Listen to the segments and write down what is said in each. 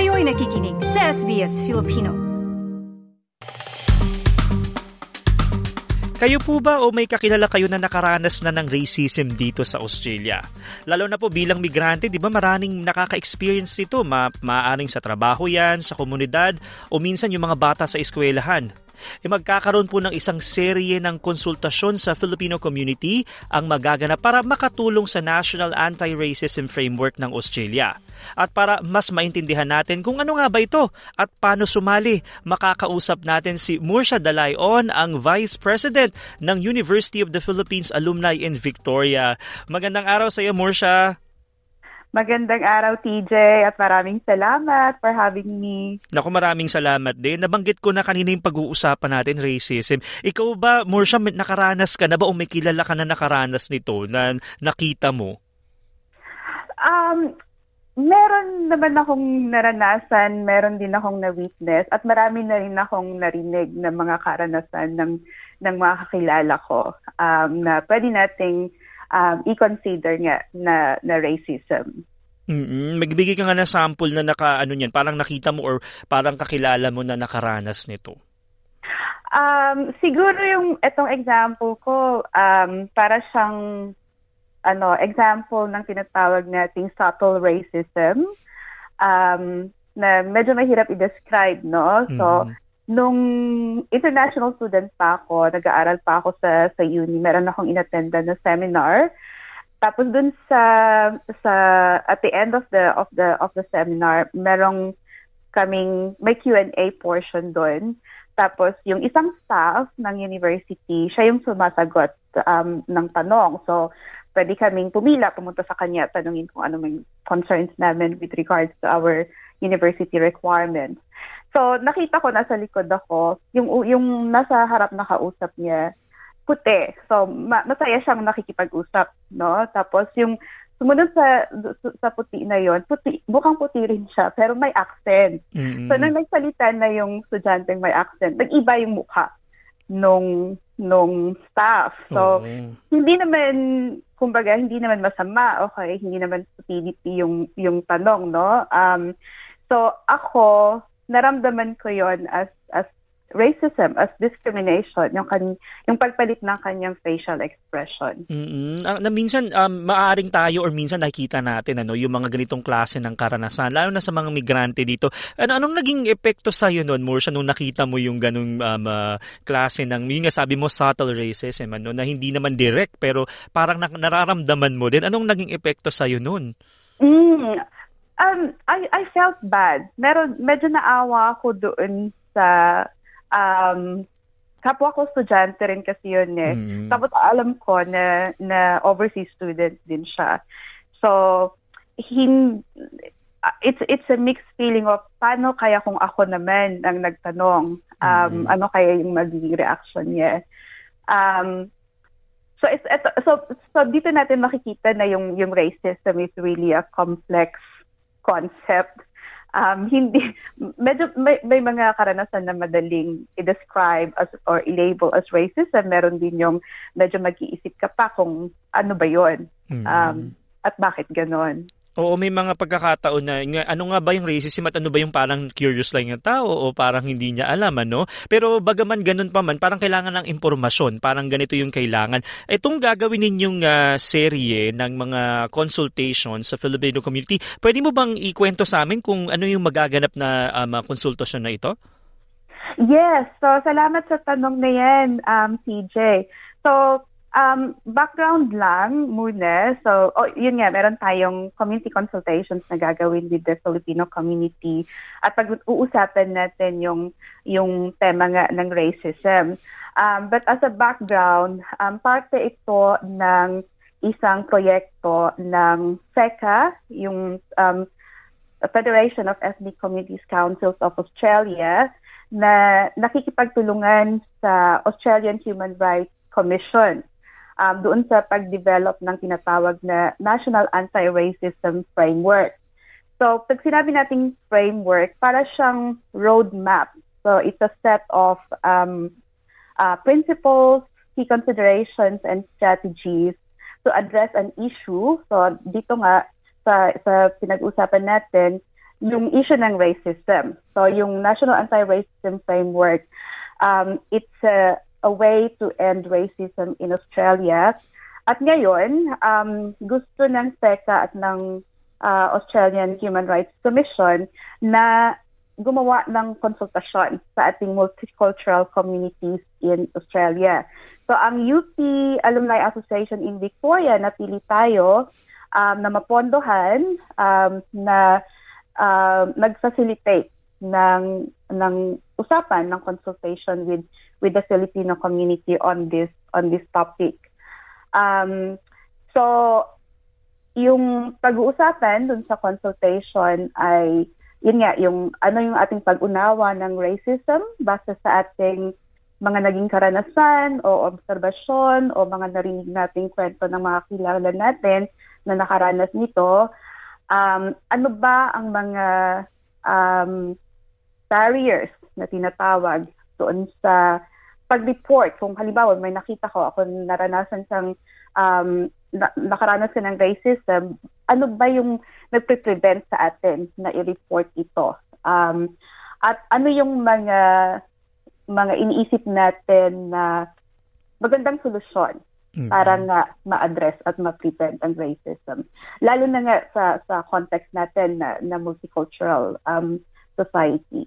Kayo'y nakikinig sa SBS Filipino. Kayo po ba o may kakilala kayo na nakaranas na ng racism dito sa Australia? Lalo na po bilang migrante, di ba maraming nakaka-experience nito? Ma maaring sa trabaho yan, sa komunidad, o minsan yung mga bata sa eskwelahan e magkakaroon po ng isang serye ng konsultasyon sa Filipino community ang magaganap para makatulong sa National Anti-Racism Framework ng Australia. At para mas maintindihan natin kung ano nga ba ito at paano sumali, makakausap natin si Mursha Dalayon, ang Vice President ng University of the Philippines Alumni in Victoria. Magandang araw sa iyo, Mursha. Magandang araw, TJ, at maraming salamat for having me. Naku, maraming salamat din. Nabanggit ko na kanina yung pag-uusapan natin, racism. Ikaw ba, Morsha, nakaranas ka na ba o may kilala ka na nakaranas nito na nakita mo? Um, meron naman akong naranasan, meron din akong na-witness, at marami na rin akong narinig ng mga karanasan ng, ng mga kakilala ko um, na pwede nating um, i-consider nga na, na racism. Mm-hmm. Magbigay ka nga ng sample na naka ano niyan, parang nakita mo or parang kakilala mo na nakaranas nito. Um, siguro yung itong example ko, um, para siyang ano, example ng tinatawag nating subtle racism um, na medyo mahirap i-describe, no? So, mm-hmm nung international student pa ako, nag-aaral pa ako sa sa uni, meron akong inattenda na seminar. Tapos dun sa sa at the end of the of the of the seminar, merong kaming may Q&A portion doon. Tapos yung isang staff ng university, siya yung sumasagot um, ng tanong. So pwede kaming pumila, pumunta sa kanya, tanungin kung ano may concerns namin with regards to our university requirements. So, nakita ko nasa likod ako, yung, yung nasa harap na kausap niya, puti. So, ma- masaya siyang nakikipag-usap, no? Tapos, yung sumunod sa sa puti na yon puti, mukhang puti rin siya, pero may accent. Mm-hmm. So, nang nagsalita na yung estudyanteng may accent, nag-iba yung mukha nung nung staff. So, oh. hindi naman, kumbaga, hindi naman masama, okay, hindi naman stupidity yung, yung tanong, no? Um, so, ako, naramdaman ko yon as as racism, as discrimination, yung, kan, yung pagpalit ng kanyang facial expression. Mm-hmm. Uh, na minsan, um, maaaring tayo or minsan nakikita natin ano, yung mga ganitong klase ng karanasan, lalo na sa mga migrante dito. Ano, anong naging epekto sa iyo noon, Morsha, nung nakita mo yung ganung um, uh, klase ng, yung nga sabi mo, subtle racism, ano, na hindi naman direct, pero parang na, nararamdaman mo din. Anong naging epekto sa iyo noon? Mm, Um, I, I felt bad. Meron, medyo naawa ako doon sa um, kapwa ko estudyante rin kasi yun eh. Mm. Tapos alam ko na, na overseas student din siya. So, hin, it's it's a mixed feeling of paano kaya kung ako naman ang nagtanong um mm. ano kaya yung magiging reaction niya um so it's, it's so so dito natin makikita na yung yung racism is really a complex concept. Um, hindi, medyo may, may mga karanasan na madaling i-describe as, or i-label as racist and meron din yung medyo mag-iisip ka pa kung ano ba yon mm. um, at bakit ganon. Oo, may mga pagkakataon na ano nga ba yung racism at ano ba yung parang curious lang yung tao o parang hindi niya alam, ano? Pero bagaman ganun pa man, parang kailangan ng impormasyon, parang ganito yung kailangan. Itong gagawin ninyong uh, serye ng mga consultation sa Filipino community, pwede mo bang ikwento sa amin kung ano yung magaganap na um, konsultasyon na ito? Yes, so salamat sa tanong na yan, um, CJ. So, Um, background lang muna. So, oh, yun nga, meron tayong community consultations na gagawin with the Filipino community at pag-uusapan natin yung, yung tema nga ng racism. Um, but as a background, um, parte ito ng isang proyekto ng FECA, yung um, Federation of Ethnic Communities Councils of Australia, na nakikipagtulungan sa Australian Human Rights Commission um, doon sa pag-develop ng tinatawag na National Anti-Racism Framework. So, pag sinabi nating framework, para siyang roadmap. So, it's a set of um, uh, principles, key considerations, and strategies to address an issue. So, dito nga, sa, sa pinag-usapan natin, yung issue ng racism. So yung National Anti-Racism Framework, um, it's a, a way to end racism in Australia. At ngayon, um, gusto ng SECA at ng uh, Australian Human Rights Commission na gumawa ng konsultasyon sa ating multicultural communities in Australia. So ang UP Alumni Association in Victoria, napili tayo um, na mapondohan um, na uh, nag-facilitate ng ng usapan ng consultation with with the Filipino community on this on this topic. Um, so yung pag-uusapan dun sa consultation ay yun nga yung ano yung ating pag-unawa ng racism base sa ating mga naging karanasan o obserbasyon o mga narinig nating kwento ng mga kilala natin na nakaranas nito um, ano ba ang mga um, barriers na tinatawag doon sa pag-report. Kung halimbawa may nakita ko, ako naranasan siyang um, na, nakaranas ka ng racism, ano ba yung nagpre-prevent sa atin na i-report ito? Um, at ano yung mga mga iniisip natin na magandang solusyon mm-hmm. para nga ma-address at ma-prevent ang racism. Lalo na nga sa sa context natin na, na multicultural um, society.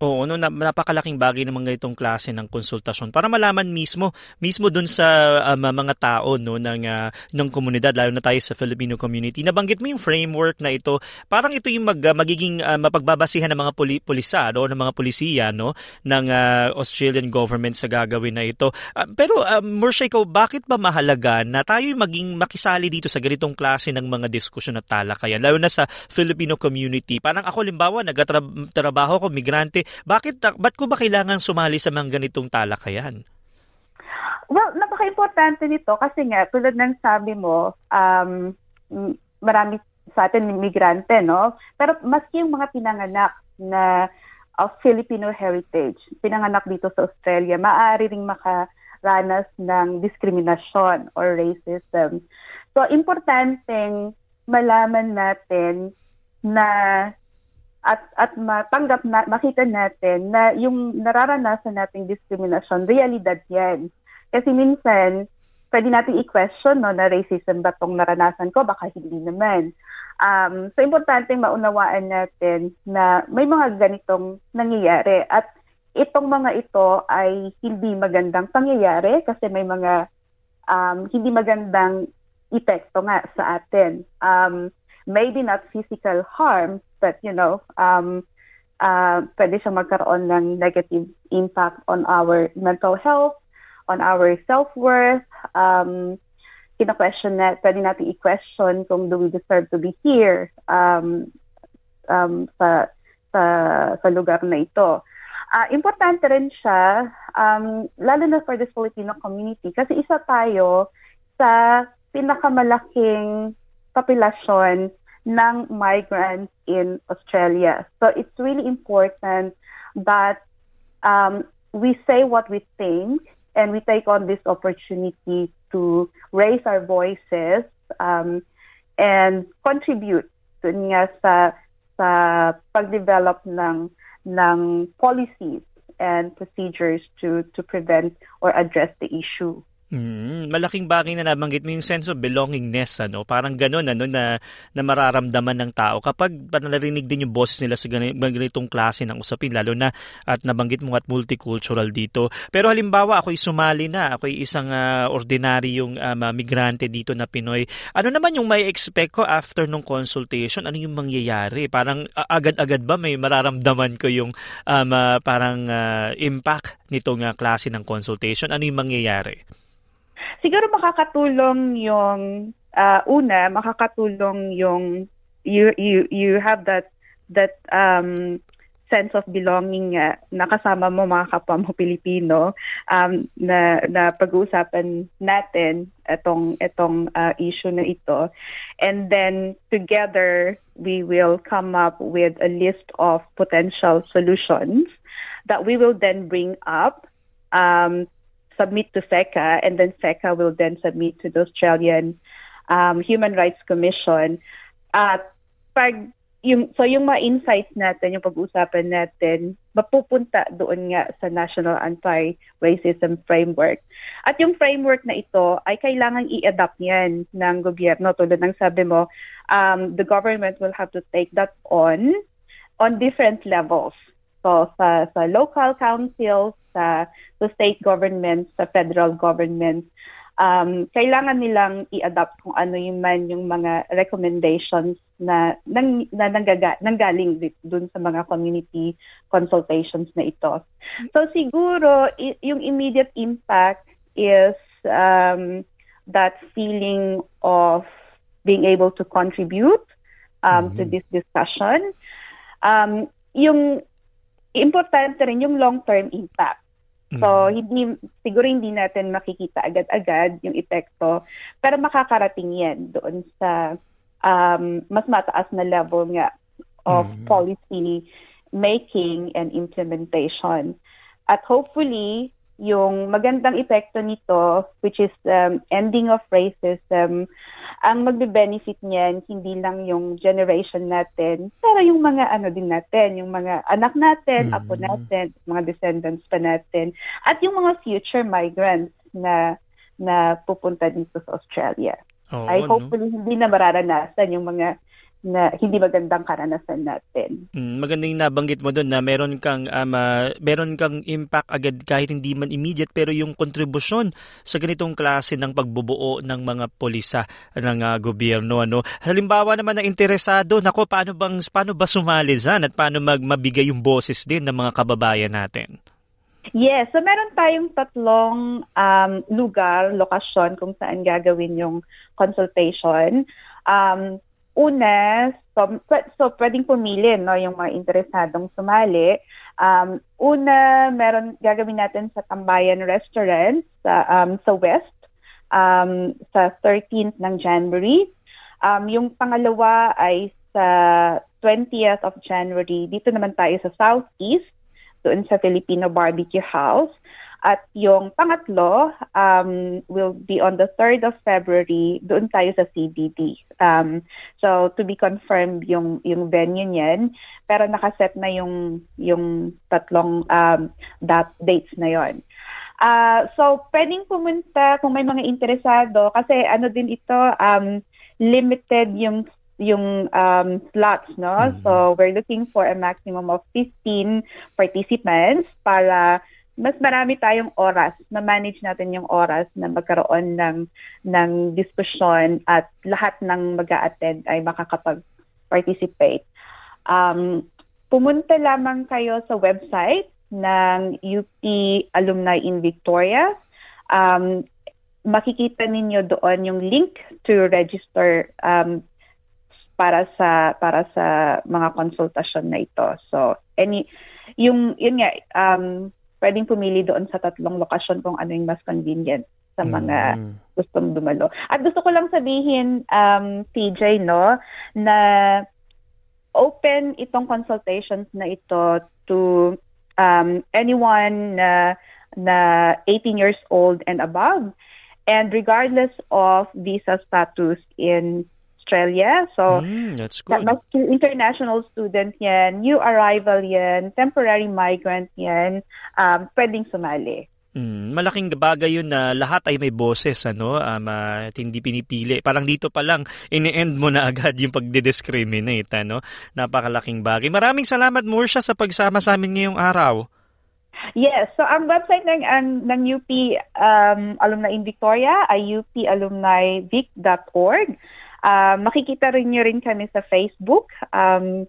Oo, no, napakalaking bagay ng mga itong klase ng konsultasyon para malaman mismo mismo doon sa um, mga tao no ng uh, ng komunidad lalo na tayo sa Filipino community. Nabanggit mo yung framework na ito. Parang ito yung mag, uh, magiging uh, mapagbabasihan ng mga puli, pulisa no ng mga polisiya no ng uh, Australian government sa gagawin na ito. Uh, pero uh, Morsha, ikaw bakit ba mahalaga na tayo maging makisali dito sa ganitong klase ng mga diskusyon at talakayan lalo na sa Filipino community? Parang ako limbawa nagtatrabaho ko migrante bakit, ba't ko ba kailangan sumali sa mga ganitong talakayan? Well, napaka-importante nito kasi nga, tulad ng sabi mo, um, marami sa atin migrante, no? Pero maski yung mga pinanganak na of Filipino heritage, pinanganak dito sa Australia, maaari ring makaranas ng diskriminasyon or racism. So, importanteng malaman natin na at at matanggap na makita natin na yung nararanasan nating diskriminasyon realidad yan. Kasi minsan pwede nating i-question no na racism ba tong naranasan ko? Baka hindi naman. Um so importante maunawaan natin na may mga ganitong nangyayari. At itong mga ito ay hindi magandang pangyayari kasi may mga um, hindi magandang epekto nga sa atin. Um maybe not physical harm but you know, um, uh, pwede siya magkaroon ng negative impact on our mental health, on our self-worth. Um, kina-question na, pwede natin i-question kung do we deserve to be here um, um, sa, sa, sa lugar na ito. Uh, importante rin siya, um, lalo na for this Filipino community, kasi isa tayo sa pinakamalaking populasyon ng migrants in Australia. So it's really important that um, we say what we think and we take on this opportunity to raise our voices um, and contribute nga sa sa pagdevelop ng ng policies and procedures to to prevent or address the issue. Mm, malaking bagay na nabanggit mo yung sense of belongingness ano? Parang ganoon ano na na mararamdaman ng tao. Kapag narinig din yung boses nila sa ganitong klase ng usapin lalo na at nabanggit mo at multicultural dito. Pero halimbawa ako'y sumali na ako'y isang uh, ordinaryong um, migrante dito na Pinoy. Ano naman yung may expect ko after nung consultation? Ano yung mangyayari? Parang uh, agad-agad ba may mararamdaman ko yung um, uh, parang uh, impact nitong uh, klase ng consultation? Ano yung mangyayari siguro makakatulong yung uh, una, makakatulong yung you you you have that that um sense of belonging uh, na kasama mo mga kapwa mo Pilipino um, na, na pag-uusapan natin itong, itong uh, issue na ito. And then together, we will come up with a list of potential solutions that we will then bring up um, submit to SECA, and then SECA will then submit to the Australian um, Human Rights Commission. At pag yung so yung mga insights natin, yung pag-uusapan natin, mapupunta doon nga sa National Anti-Racism Framework. At yung framework na ito ay kailangan i-adapt yan ng gobyerno. Tulad ng sabi mo, um, the government will have to take that on on different levels. So sa sa local councils, sa, sa state government, sa federal government, um, kailangan nilang i-adapt kung ano yung man yung mga recommendations na, nang, na nanggaga, nanggaling dun sa mga community consultations na ito. So siguro, i- yung immediate impact is um, that feeling of being able to contribute um, mm-hmm. to this discussion. Um, yung importante rin yung long-term impact. So, mm. hindi, siguro hindi natin makikita agad-agad yung epekto, pero makakarating yan doon sa um, mas mataas na level nga of mm. policy making and implementation. At hopefully, yung magandang epekto nito, which is um, ending of racism, ang magbe-benefit niyan hindi lang yung generation natin, pero yung mga ano din natin, yung mga anak natin, mm-hmm. apo natin, mga descendants pa natin, at yung mga future migrants na na pupunta dito sa Australia. Oh, I hopefully no? hindi na mararanasan yung mga na hindi magandang karanasan natin. Mm, magandang nabanggit mo doon na meron kang um, uh, meron kang impact agad kahit hindi man immediate pero yung kontribusyon sa ganitong klase ng pagbubuo ng mga polisa ng uh, gobyerno ano. Halimbawa naman na interesado, nako paano bang paano ba sumali diyan at paano mag mabigay yung boses din ng mga kababayan natin? Yes, so meron tayong tatlong um, lugar, lokasyon kung saan gagawin yung consultation. Um, Una, so, so pwedeng pumili no, yung mga interesadong sumali. Um, una, meron gagawin natin sa Tambayan Restaurant sa, um, sa West um, sa 13th ng January. Um, yung pangalawa ay sa 20th of January. Dito naman tayo sa Southeast, doon sa Filipino Barbecue House. At yung pangatlo um, will be on the 3rd of February, doon tayo sa CBD. Um, so, to be confirmed yung, yung venue niyan. Pero nakaset na yung, yung tatlong um, that, dates na yon. Uh, so, pwedeng pumunta kung may mga interesado kasi ano din ito, um, limited yung yung um, slots, no? Mm-hmm. So, we're looking for a maximum of 15 participants para mas marami tayong oras, na-manage natin yung oras na magkaroon ng, ng diskusyon at lahat ng mag attend ay makakapag-participate. Um, pumunta lamang kayo sa website ng UP Alumni in Victoria. Um, makikita ninyo doon yung link to register um, para sa para sa mga konsultasyon na ito. So any yung yun nga um pwedeng pumili doon sa tatlong lokasyon kung ano yung mas convenient sa mga mm. gustong dumalo. At gusto ko lang sabihin, um, TJ, no, na open itong consultations na ito to um, anyone na, na 18 years old and above. And regardless of visa status in Australia. So, mm, that's good. international student yan, new arrival yan, temporary migrant yan, um, pwedeng sumali. Mm, malaking bagay yun na lahat ay may boses ano um, at hindi pinipili. Parang dito pa lang ini-end mo na agad yung pagdi-discriminate ano. Napakalaking bagay. Maraming salamat Morsha sa pagsama sa amin ngayong araw. Yes, so ang website ng ang, ng UP um, Alumni in Victoria ay upalumnivic.org. Uh, makikita rin nyo rin kami sa Facebook, um,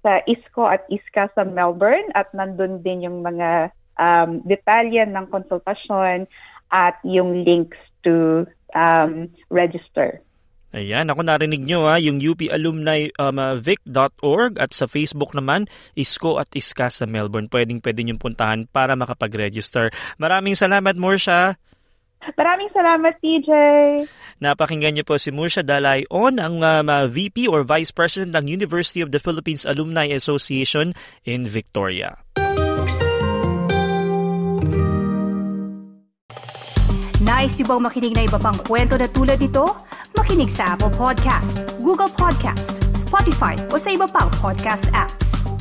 sa ISCO at ISCA sa Melbourne at nandun din yung mga um, detalye ng konsultasyon at yung links to um, register. Ayan, ako narinig nyo ha, yung UP Alumni um, uh, at sa Facebook naman, ISCO at ISCA sa Melbourne. Pwedeng pwede nyo puntahan para makapag-register. Maraming salamat, Morsha. Maraming salamat, TJ. Napakinggan niyo po si Mursha Dalay-on, ang um, uh, VP or Vice President ng University of the Philippines Alumni Association in Victoria. Nice yung bang makinig na iba pang kwento na tulad ito? makinig sa Apple Podcast, Google Podcast, Spotify o sa iba pang podcast apps.